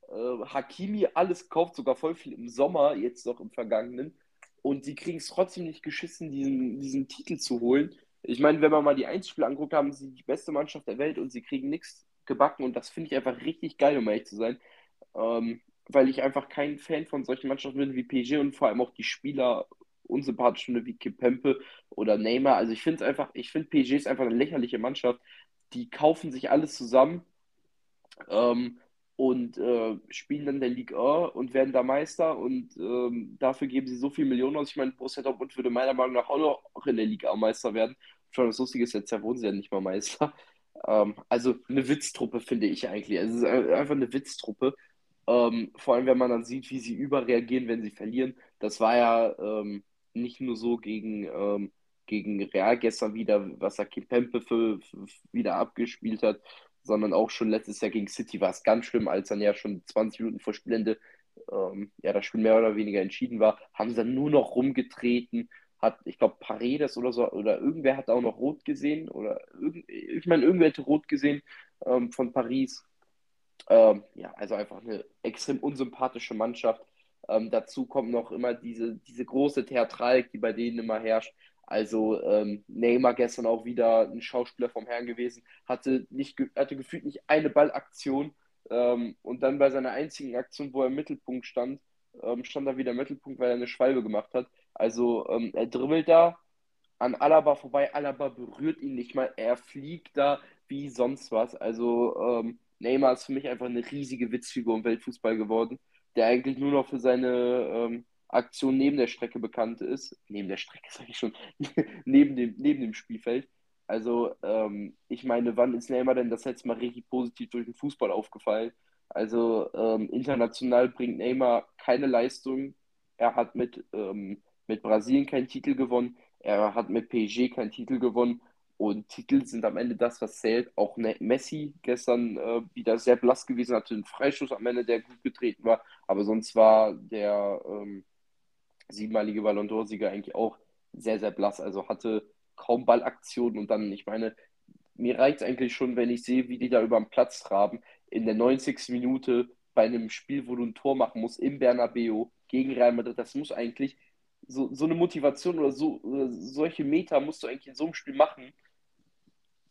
äh, Hakimi, alles kauft, sogar voll viel im Sommer, jetzt noch im vergangenen und sie kriegen es trotzdem nicht geschissen, diesen, diesen Titel zu holen. Ich meine, wenn man mal die Einzelspiele anguckt, haben sie die beste Mannschaft der Welt und sie kriegen nichts gebacken und das finde ich einfach richtig geil, um ehrlich zu sein. Ähm, weil ich einfach kein Fan von solchen Mannschaften bin wie PSG und vor allem auch die Spieler unsympathisch finde wie Kipempe oder Neymar. Also ich finde es einfach, ich finde PSG ist einfach eine lächerliche Mannschaft. Die kaufen sich alles zusammen. Ähm, und äh, spielen dann der Ligue 1 und werden da Meister und ähm, dafür geben sie so viel Millionen aus. Ich meine, Borussia Dortmund würde meiner Meinung nach auch noch in der Ligue 1 Meister werden. Schon das Lustige ist, jetzt ja wohnen sie ja nicht mal Meister. Ähm, also eine Witztruppe finde ich eigentlich. Also es ist einfach eine Witztruppe. Ähm, vor allem, wenn man dann sieht, wie sie überreagieren, wenn sie verlieren. Das war ja ähm, nicht nur so gegen, ähm, gegen Real gestern wieder, was er Kimpempe für, für wieder abgespielt hat, sondern auch schon letztes Jahr gegen City war es ganz schlimm, als dann ja schon 20 Minuten vor Spielende ähm, ja, das Spiel mehr oder weniger entschieden war, haben sie dann nur noch rumgetreten, hat, ich glaube, Paredes oder so, oder irgendwer hat auch noch rot gesehen, oder irgend, ich meine, irgendwer hätte rot gesehen ähm, von Paris. Ähm, ja, also einfach eine extrem unsympathische Mannschaft. Ähm, dazu kommt noch immer diese, diese große Theatralik, die bei denen immer herrscht. Also ähm, Neymar gestern auch wieder ein Schauspieler vom Herrn gewesen, hatte, nicht, hatte gefühlt nicht eine Ballaktion ähm, und dann bei seiner einzigen Aktion, wo er im Mittelpunkt stand, ähm, stand er wieder im Mittelpunkt, weil er eine Schwalbe gemacht hat. Also ähm, er dribbelt da an Alaba vorbei, Alaba berührt ihn nicht mal, er fliegt da wie sonst was. Also ähm, Neymar ist für mich einfach eine riesige Witzfigur im Weltfußball geworden, der eigentlich nur noch für seine ähm, Aktion neben der Strecke bekannt ist. Neben der Strecke, sage ich schon, neben, dem, neben dem Spielfeld. Also, ähm, ich meine, wann ist Neymar denn das letzte Mal richtig positiv durch den Fußball aufgefallen? Also, ähm, international bringt Neymar keine Leistung. Er hat mit, ähm, mit Brasilien keinen Titel gewonnen. Er hat mit PSG keinen Titel gewonnen. Und Titel sind am Ende das, was zählt. Auch ne-, Messi gestern äh, wieder sehr blass gewesen, hatte einen Freistoß am Ende, der gut getreten war. Aber sonst war der ähm, siebenmalige Ballon d'Or-Sieger eigentlich auch sehr, sehr blass. Also hatte kaum Ballaktionen und dann, ich meine, mir reicht es eigentlich schon, wenn ich sehe, wie die da über den Platz traben. In der 90. Minute bei einem Spiel, wo du ein Tor machen musst, im Bernabeu gegen Real Madrid, das muss eigentlich so, so eine Motivation oder so oder solche Meter musst du eigentlich in so einem Spiel machen.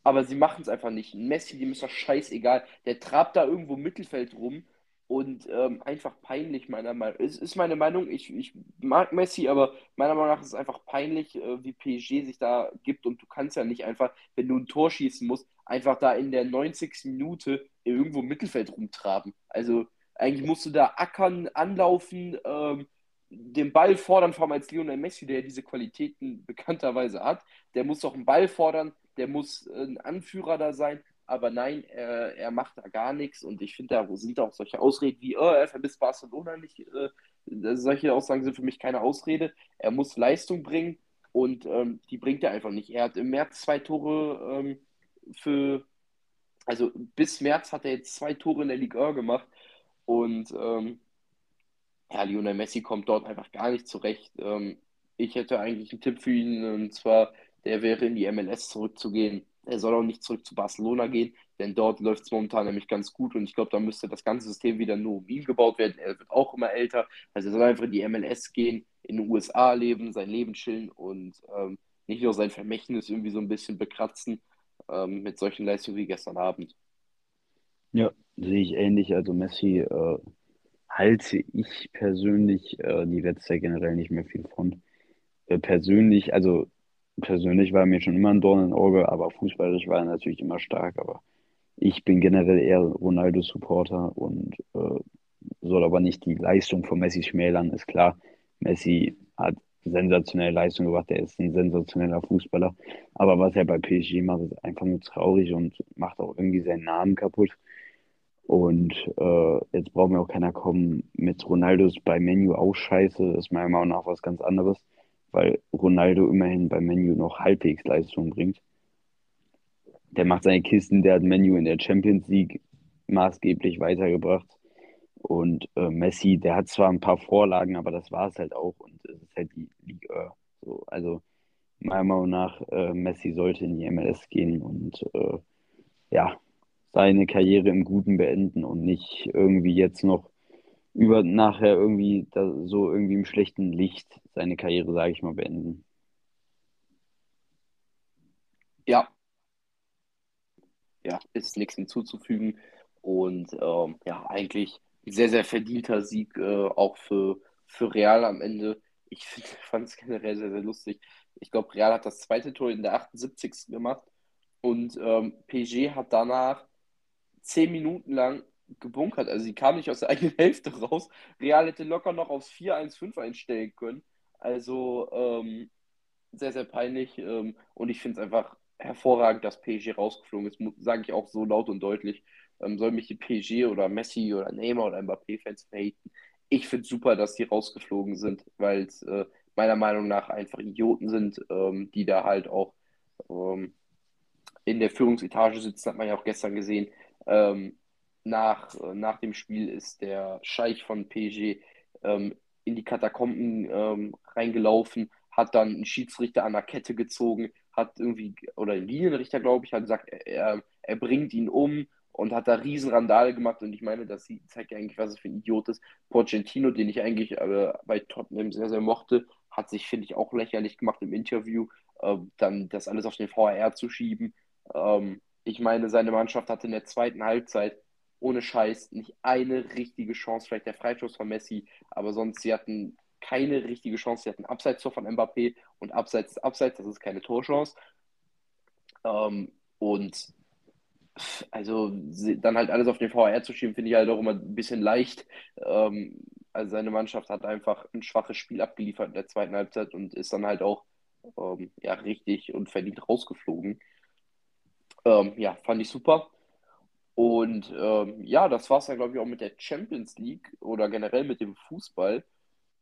Aber sie machen es einfach nicht. Messi, dem ist doch scheißegal. Der trabt da irgendwo im Mittelfeld rum und ähm, einfach peinlich, meiner Meinung nach. Es ist meine Meinung, ich, ich mag Messi, aber meiner Meinung nach ist es einfach peinlich, äh, wie PSG sich da gibt und du kannst ja nicht einfach, wenn du ein Tor schießen musst, einfach da in der 90. Minute irgendwo im Mittelfeld rumtraben. Also eigentlich musst du da ackern, anlaufen, ähm, den Ball fordern, vor allem als Lionel Messi, der diese Qualitäten bekannterweise hat. Der muss doch einen Ball fordern, der muss äh, ein Anführer da sein aber nein, er, er macht da gar nichts und ich finde, da sind auch solche Ausreden wie, oh, er vermisst Barcelona nicht. Äh, solche Aussagen sind für mich keine Ausrede. Er muss Leistung bringen und ähm, die bringt er einfach nicht. Er hat im März zwei Tore ähm, für, also bis März hat er jetzt zwei Tore in der Liga gemacht und ähm, ja, Lionel Messi kommt dort einfach gar nicht zurecht. Ähm, ich hätte eigentlich einen Tipp für ihn und zwar, der wäre in die MLS zurückzugehen er soll auch nicht zurück zu Barcelona gehen, denn dort läuft es momentan nämlich ganz gut und ich glaube, da müsste das ganze System wieder nur um ihn gebaut werden. Er wird auch immer älter. Also er soll einfach in die MLS gehen, in den USA leben, sein Leben chillen und ähm, nicht nur sein Vermächtnis irgendwie so ein bisschen bekratzen ähm, mit solchen Leistungen wie gestern Abend. Ja, sehe ich ähnlich. Also Messi äh, halte ich persönlich äh, die letzte generell nicht mehr viel von. Äh, persönlich, also persönlich war mir schon immer ein Dorn im Auge, aber fußballerisch war er natürlich immer stark. Aber ich bin generell eher Ronaldo-Supporter und äh, soll aber nicht die Leistung von Messi schmälern. Ist klar, Messi hat sensationelle Leistung gebracht, er ist ein sensationeller Fußballer. Aber was er bei PSG macht, ist einfach nur traurig und macht auch irgendwie seinen Namen kaputt. Und äh, jetzt braucht mir auch keiner kommen mit Ronaldos bei Menu auch scheiße. Das ist meiner Meinung nach was ganz anderes weil Ronaldo immerhin beim Menu noch halbwegs Leistung bringt. Der macht seine Kisten, der hat Menu in der Champions League maßgeblich weitergebracht. Und äh, Messi, der hat zwar ein paar Vorlagen, aber das war es halt auch. Und es ist halt die Liga. So, also meiner Meinung nach, äh, Messi sollte in die MLS gehen und äh, ja, seine Karriere im Guten beenden und nicht irgendwie jetzt noch über nachher irgendwie so irgendwie im schlechten Licht seine Karriere, sage ich mal, beenden. Ja. Ja, ist nichts hinzuzufügen. Und ähm, ja, eigentlich sehr, sehr verdienter Sieg äh, auch für, für Real am Ende. Ich fand es generell sehr, sehr lustig. Ich glaube, Real hat das zweite Tor in der 78. gemacht und ähm, PG hat danach zehn Minuten lang gebunkert. Also sie kam nicht aus der eigenen Hälfte raus. Real hätte locker noch aufs 4-1-5 einstellen können. Also ähm, sehr, sehr peinlich. Ähm, und ich finde es einfach hervorragend, dass PSG rausgeflogen ist. Sage ich auch so laut und deutlich. Ähm, soll mich die PSG oder Messi oder Neymar oder Mbappé-Fans verheten. Ich finde super, dass die rausgeflogen sind, weil es äh, meiner Meinung nach einfach Idioten sind, ähm, die da halt auch ähm, in der Führungsetage sitzen, hat man ja auch gestern gesehen. Ähm, nach, nach dem Spiel ist der Scheich von PSG ähm, in die Katakomben ähm, reingelaufen, hat dann einen Schiedsrichter an der Kette gezogen, hat irgendwie, oder einen Linienrichter, glaube ich, hat gesagt, er, er bringt ihn um und hat da riesen Randale gemacht und ich meine, das zeigt ja eigentlich, was es für ein Idiot ist. Pochettino, den ich eigentlich äh, bei Tottenham sehr, sehr mochte, hat sich, finde ich, auch lächerlich gemacht im Interview, äh, dann das alles auf den VAR zu schieben. Ähm, ich meine, seine Mannschaft hatte in der zweiten Halbzeit ohne Scheiß nicht eine richtige Chance, vielleicht der Freischuss von Messi, aber sonst, sie hatten keine richtige Chance. Sie hatten Abseits von Mbappé und Abseits ist Abseits, das ist keine Torchance. Ähm, und also dann halt alles auf den VR zu schieben, finde ich halt auch immer ein bisschen leicht. Ähm, also seine Mannschaft hat einfach ein schwaches Spiel abgeliefert in der zweiten Halbzeit und ist dann halt auch ähm, ja, richtig und verdient rausgeflogen. Ähm, ja, fand ich super. Und ähm, ja, das war es dann, glaube ich, auch mit der Champions League oder generell mit dem Fußball.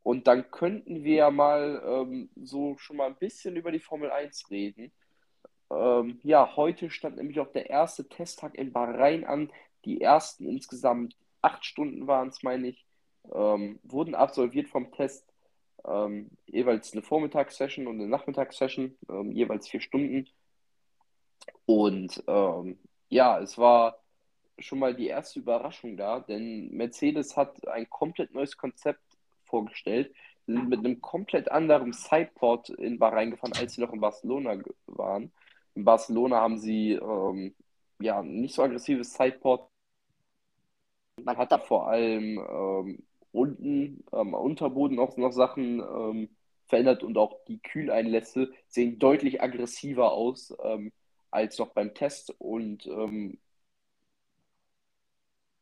Und dann könnten wir ja mal ähm, so schon mal ein bisschen über die Formel 1 reden. Ähm, ja, heute stand nämlich auch der erste Testtag in Bahrain an. Die ersten insgesamt acht Stunden waren es, meine ich, ähm, wurden absolviert vom Test. Ähm, jeweils eine Vormittagssession und eine Nachmittagssession, ähm, jeweils vier Stunden. Und ja, es war schon mal die erste Überraschung da, denn Mercedes hat ein komplett neues Konzept vorgestellt. Sie sind mit einem komplett anderen Sideport in Bahrain gefahren, als sie noch in Barcelona waren. In Barcelona haben sie ähm, ja nicht so aggressives Sideport. Man hat da vor allem ähm, unten am Unterboden auch noch Sachen ähm, verändert und auch die Kühleinlässe sehen deutlich aggressiver aus ähm, als noch beim Test und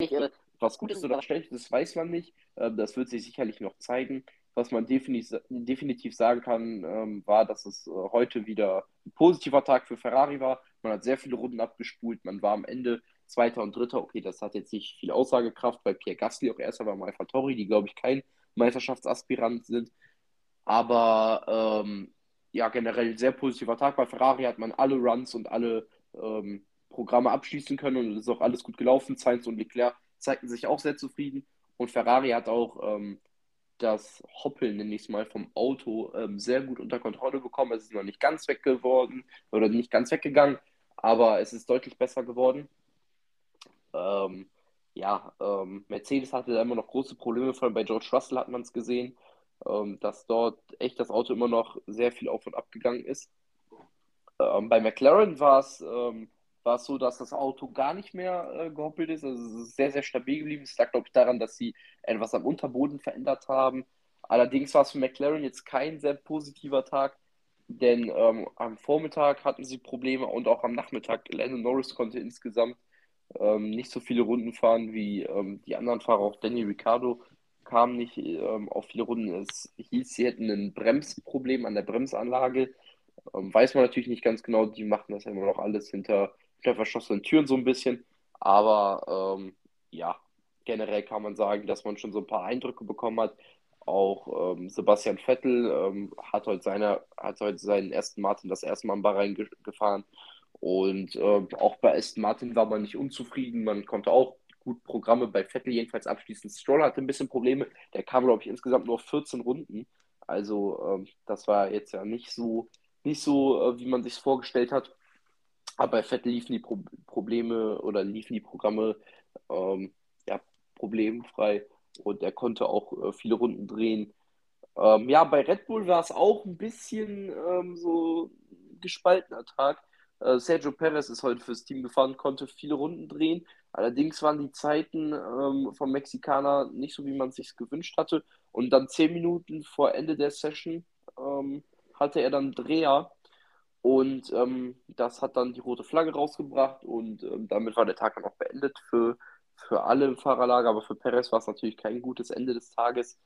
ähm, was gut ist oder schlecht, das weiß man nicht. Ähm, das wird sich sicherlich noch zeigen. Was man definitiv, sagen kann, ähm, war, dass es äh, heute wieder ein positiver Tag für Ferrari war. Man hat sehr viele Runden abgespult. Man war am Ende Zweiter und Dritter. Okay, das hat jetzt nicht viel Aussagekraft, weil Pierre Gasly auch erster war, Alfa Tori, die glaube ich kein Meisterschaftsaspirant sind. Aber ähm, ja, generell sehr positiver Tag. Bei Ferrari hat man alle Runs und alle ähm, Programme abschließen können und es ist auch alles gut gelaufen. Sainz und Leclerc zeigten sich auch sehr zufrieden. Und Ferrari hat auch ähm, das Hoppeln, nenne ich es mal, vom Auto ähm, sehr gut unter Kontrolle bekommen. Es ist noch nicht ganz weg geworden oder nicht ganz weggegangen, aber es ist deutlich besser geworden. Ähm, ja, ähm, Mercedes hatte da immer noch große Probleme, vor allem bei George Russell hat man es gesehen, ähm, dass dort echt das Auto immer noch sehr viel auf und ab gegangen ist. Ähm, bei McLaren war es ähm, war es so, dass das Auto gar nicht mehr äh, gehoppelt ist. Also es ist sehr, sehr stabil geblieben. Es lag, glaube ich, daran, dass sie etwas am Unterboden verändert haben. Allerdings war es für McLaren jetzt kein sehr positiver Tag, denn ähm, am Vormittag hatten sie Probleme und auch am Nachmittag. Landon Norris konnte insgesamt ähm, nicht so viele Runden fahren wie ähm, die anderen Fahrer. Auch Danny Ricciardo kam nicht ähm, auf viele Runden. Es hieß, sie hätten ein Bremsproblem an der Bremsanlage. Ähm, weiß man natürlich nicht ganz genau. Die machen das immer noch alles hinter hinter verschlossenen Türen so ein bisschen. Aber ähm, ja, generell kann man sagen, dass man schon so ein paar Eindrücke bekommen hat. Auch ähm, Sebastian Vettel ähm, hat, heute seine, hat heute seinen ersten Martin das erste Mal in Bahrain ge gefahren. Und äh, auch bei Aston Martin war man nicht unzufrieden. Man konnte auch gut Programme bei Vettel jedenfalls abschließen. Stroll hatte ein bisschen Probleme. Der kam, glaube ich, insgesamt nur 14 Runden. Also ähm, das war jetzt ja nicht so, nicht so, äh, wie man sich vorgestellt hat. Aber bei Vettel liefen die Pro Probleme oder liefen die Programme ähm, ja, problemfrei und er konnte auch äh, viele Runden drehen. Ähm, ja, bei Red Bull war es auch ein bisschen ähm, so gespaltener Tag. Äh, Sergio Perez ist heute fürs Team gefahren, konnte viele Runden drehen. Allerdings waren die Zeiten ähm, vom Mexikaner nicht so, wie man es sich gewünscht hatte. Und dann zehn Minuten vor Ende der Session ähm, hatte er dann Dreher und ähm, das hat dann die rote Flagge rausgebracht und ähm, damit war der Tag dann auch beendet für, für alle im Fahrerlager. Aber für Perez war es natürlich kein gutes Ende des Tages.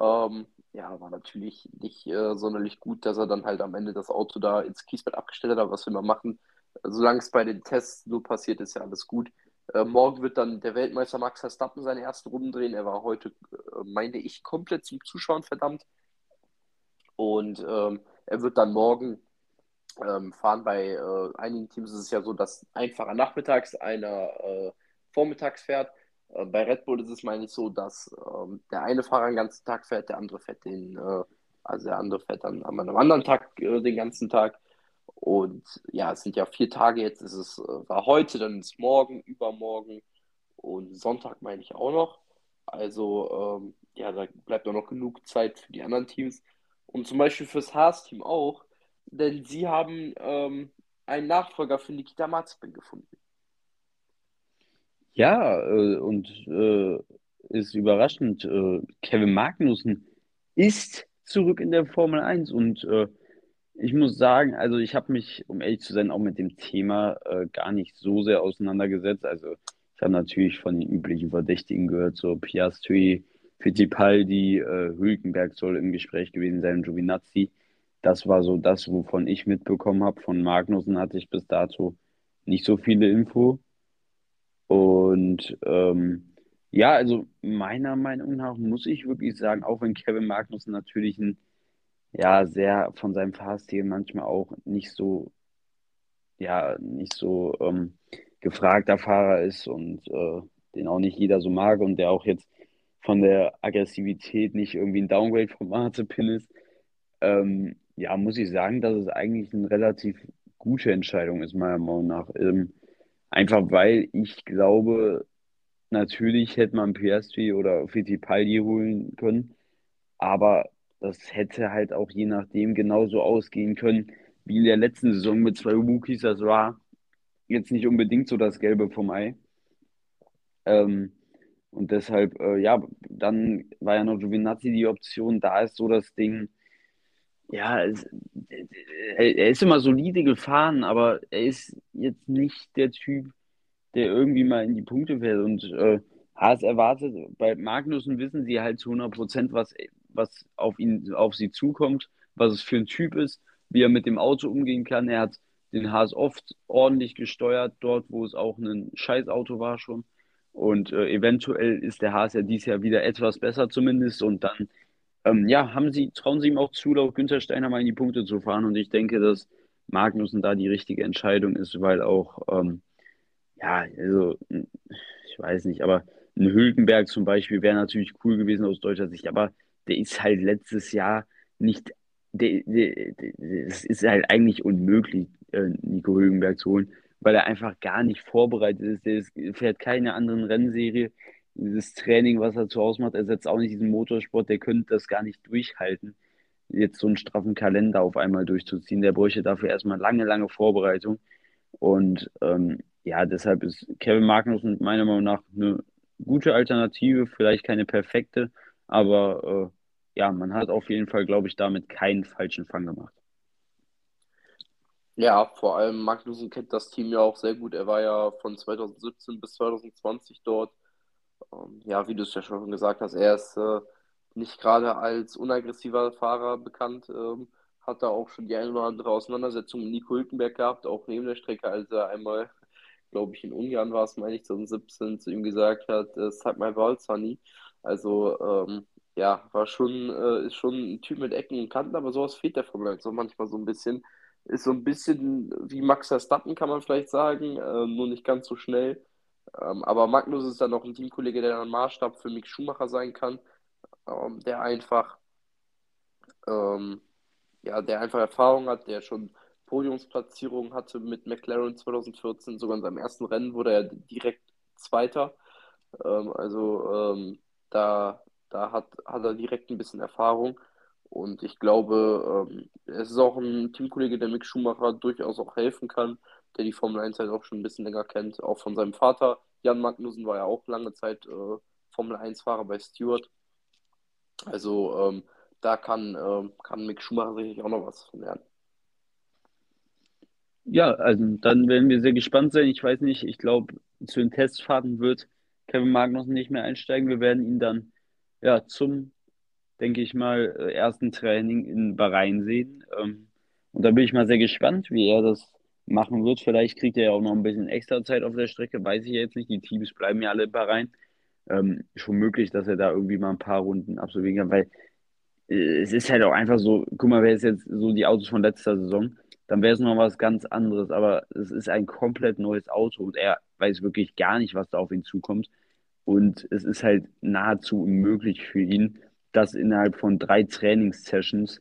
Ähm, ja, war natürlich nicht äh, sonderlich gut, dass er dann halt am Ende das Auto da ins Kiesbett abgestellt hat. Aber was will man machen? Solange es bei den Tests nur passiert, ist ja alles gut. Äh, morgen wird dann der Weltmeister Max Verstappen seine ersten Runden drehen. Er war heute, äh, meine ich, komplett zum Zuschauen verdammt. Und ähm, er wird dann morgen ähm, fahren. Bei äh, einigen Teams ist es ja so, dass ein Fahrer nachmittags, einer äh, vormittags fährt. Äh, bei Red Bull ist es, meine ich, so, dass ähm, der eine Fahrer den ganzen Tag fährt, der andere fährt den, äh, also der andere fährt dann an einem anderen Tag äh, den ganzen Tag. Und ja, es sind ja vier Tage jetzt. Es ist, äh, war heute, dann ist morgen, übermorgen und Sonntag meine ich auch noch. Also ähm, ja, da bleibt auch noch genug Zeit für die anderen Teams. Und zum Beispiel fürs Haas-Team auch, denn sie haben ähm, einen Nachfolger für Nikita Mazepin gefunden. Ja, äh, und äh, ist überraschend. Äh, Kevin Magnussen ist zurück in der Formel 1 und äh, ich muss sagen, also ich habe mich, um ehrlich zu sein, auch mit dem Thema äh, gar nicht so sehr auseinandergesetzt. Also ich habe natürlich von den üblichen Verdächtigen gehört, so Piastri, Fittipaldi, äh, Hülkenberg soll im Gespräch gewesen sein, Giovinazzi. Das war so das, wovon ich mitbekommen habe. Von Magnussen hatte ich bis dato nicht so viele Info. Und ähm, ja, also meiner Meinung nach muss ich wirklich sagen, auch wenn Kevin Magnussen natürlich ein, ja, sehr von seinem Fahrstil manchmal auch nicht so, ja, nicht so ähm, gefragter Fahrer ist und äh, den auch nicht jeder so mag und der auch jetzt von der Aggressivität nicht irgendwie ein Downgrade vom Mazepin ist, ähm, ja, muss ich sagen, dass es eigentlich eine relativ gute Entscheidung ist, meiner Meinung nach. Ähm, einfach weil ich glaube, natürlich hätte man Piastri oder Fittipaldi holen können, aber das hätte halt auch je nachdem genauso ausgehen können, wie in der letzten Saison mit zwei Rookies. Das war jetzt nicht unbedingt so das Gelbe vom Ei. Ähm, und deshalb, äh, ja, dann war ja noch Giovinazzi die Option. Da ist so das Ding, ja, es, er ist immer solide gefahren, aber er ist jetzt nicht der Typ, der irgendwie mal in die Punkte fährt. Und äh, Haas erwartet, bei Magnussen wissen sie halt zu 100 Prozent, was, was auf ihn, auf sie zukommt, was es für ein Typ ist, wie er mit dem Auto umgehen kann. Er hat den Haas oft ordentlich gesteuert, dort, wo es auch ein Scheißauto war schon. Und äh, eventuell ist der Haas ja dieses Jahr wieder etwas besser zumindest. Und dann ähm, ja, haben sie, trauen sie ihm auch zu, laut Günther Steiner mal in die Punkte zu fahren. Und ich denke, dass Magnussen da die richtige Entscheidung ist, weil auch, ähm, ja, also, ich weiß nicht, aber ein Hülkenberg zum Beispiel wäre natürlich cool gewesen aus deutscher Sicht, aber der ist halt letztes Jahr nicht, es ist halt eigentlich unmöglich, äh, Nico Hülkenberg zu holen, weil er einfach gar nicht vorbereitet ist. Der ist, fährt keine anderen Rennserie dieses Training, was er zu Hause macht, ersetzt auch nicht diesen Motorsport, der könnte das gar nicht durchhalten, jetzt so einen straffen Kalender auf einmal durchzuziehen. Der bräuchte dafür erstmal lange, lange Vorbereitung. Und ähm, ja, deshalb ist Kevin Magnussen meiner Meinung nach eine gute Alternative, vielleicht keine perfekte, aber äh, ja, man hat auf jeden Fall, glaube ich, damit keinen falschen Fang gemacht. Ja, vor allem Magnussen kennt das Team ja auch sehr gut. Er war ja von 2017 bis 2020 dort ja, wie du es ja schon gesagt hast, er ist äh, nicht gerade als unaggressiver Fahrer bekannt. Ähm, hat da auch schon die eine oder andere Auseinandersetzung mit Nico Hülkenberg gehabt, auch neben der Strecke, als er einmal, glaube ich, in Ungarn war es, meine ich, 2017 zu ihm gesagt hat, äh, sag mal Ball, Sunny. Also, ähm, ja, war schon, äh, ist schon ein Typ mit Ecken und Kanten, aber sowas fehlt der Formel 1 so manchmal so ein bisschen. Ist so ein bisschen wie Max Verstappen, kann man vielleicht sagen, äh, nur nicht ganz so schnell. Ähm, aber Magnus ist dann noch ein Teamkollege, der dann Maßstab für Mick Schumacher sein kann, ähm, der einfach, ähm, ja, der einfach Erfahrung hat, der schon Podiumsplatzierungen hatte mit McLaren 2014, sogar in seinem ersten Rennen wurde er direkt Zweiter. Ähm, also ähm, da, da hat, hat er direkt ein bisschen Erfahrung. Und ich glaube, ähm, es ist auch ein Teamkollege, der Mick Schumacher durchaus auch helfen kann der die Formel 1 halt auch schon ein bisschen länger kennt, auch von seinem Vater. Jan Magnussen war ja auch lange Zeit äh, Formel 1-Fahrer bei Stewart. Also ähm, da kann, äh, kann Mick Schumacher sicherlich auch noch was lernen. Ja, also dann werden wir sehr gespannt sein. Ich weiß nicht, ich glaube, zu den Testfahrten wird Kevin Magnussen nicht mehr einsteigen. Wir werden ihn dann ja zum, denke ich mal, äh, ersten Training in Bahrain sehen. Ähm, und da bin ich mal sehr gespannt, wie er das machen wird. Vielleicht kriegt er ja auch noch ein bisschen extra Zeit auf der Strecke, weiß ich jetzt nicht. Die Teams bleiben ja alle bei rein. Ähm, schon möglich, dass er da irgendwie mal ein paar Runden absolvieren kann, weil es ist halt auch einfach so, guck mal, wäre es jetzt so die Autos von letzter Saison, dann wäre es noch was ganz anderes, aber es ist ein komplett neues Auto und er weiß wirklich gar nicht, was da auf ihn zukommt. Und es ist halt nahezu unmöglich für ihn, das innerhalb von drei Trainingssessions,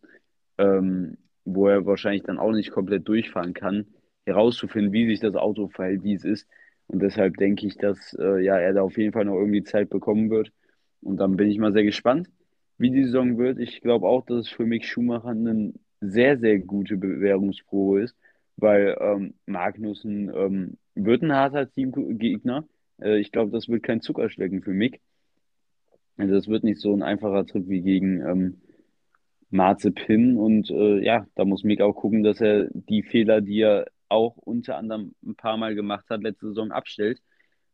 ähm, wo er wahrscheinlich dann auch nicht komplett durchfahren kann, herauszufinden, wie sich das Auto verhält, wie es ist. Und deshalb denke ich, dass äh, ja, er da auf jeden Fall noch irgendwie Zeit bekommen wird. Und dann bin ich mal sehr gespannt, wie die Saison wird. Ich glaube auch, dass es für Mick Schumacher eine sehr, sehr gute Bewährungsprobe ist, weil ähm, Magnussen ähm, wird ein harter Teamgegner. Äh, ich glaube, das wird kein Zuckerschlecken für Mick. Also das wird nicht so ein einfacher Trip wie gegen ähm, Marzipin. Und äh, ja, da muss Mick auch gucken, dass er die Fehler, die er auch unter anderem ein paar Mal gemacht hat, letzte Saison abstellt.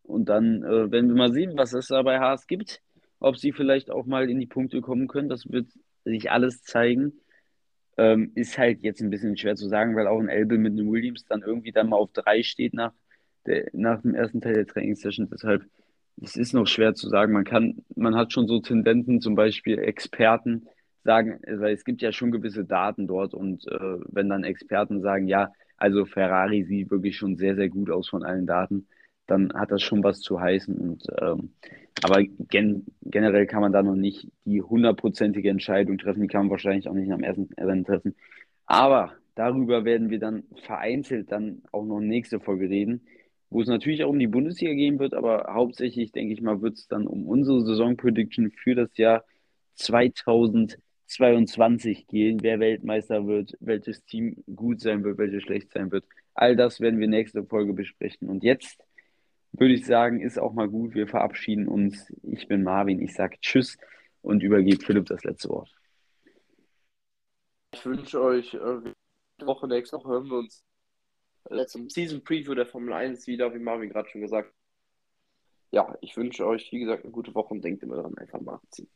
Und dann äh, werden wir mal sehen, was es da bei Haas gibt. Ob sie vielleicht auch mal in die Punkte kommen können, das wird sich alles zeigen. Ähm, ist halt jetzt ein bisschen schwer zu sagen, weil auch ein Elbe mit einem Williams dann irgendwie dann mal auf drei steht nach, der, nach dem ersten Teil der Trainingssession. Deshalb, es ist noch schwer zu sagen. Man kann, man hat schon so Tendenzen, zum Beispiel Experten sagen, weil es gibt ja schon gewisse Daten dort und äh, wenn dann Experten sagen, ja, also Ferrari sieht wirklich schon sehr, sehr gut aus von allen Daten, dann hat das schon was zu heißen. Und, ähm, aber gen generell kann man da noch nicht die hundertprozentige Entscheidung treffen. Die kann man wahrscheinlich auch nicht am ersten Rennen treffen. Aber darüber werden wir dann vereinzelt dann auch noch nächste Folge reden, wo es natürlich auch um die Bundesliga gehen wird, aber hauptsächlich, denke ich mal, wird es dann um unsere Saisonprediction für das Jahr 2022 gehen, wer Weltmeister wird, welches Team gut sein wird, welches schlecht sein wird. All das werden wir nächste Folge besprechen. Und jetzt würde ich sagen, ist auch mal gut. Wir verabschieden uns. Ich bin Marvin, ich sage Tschüss und übergebe Philipp das letzte Wort. Ich wünsche euch, äh, Woche nächste Woche hören wir uns äh, zum Season Preview der Formel 1 wieder, wie Marvin gerade schon gesagt hat. Ja, ich wünsche euch, wie gesagt, eine gute Woche und denkt immer daran, einfach mal abziehen.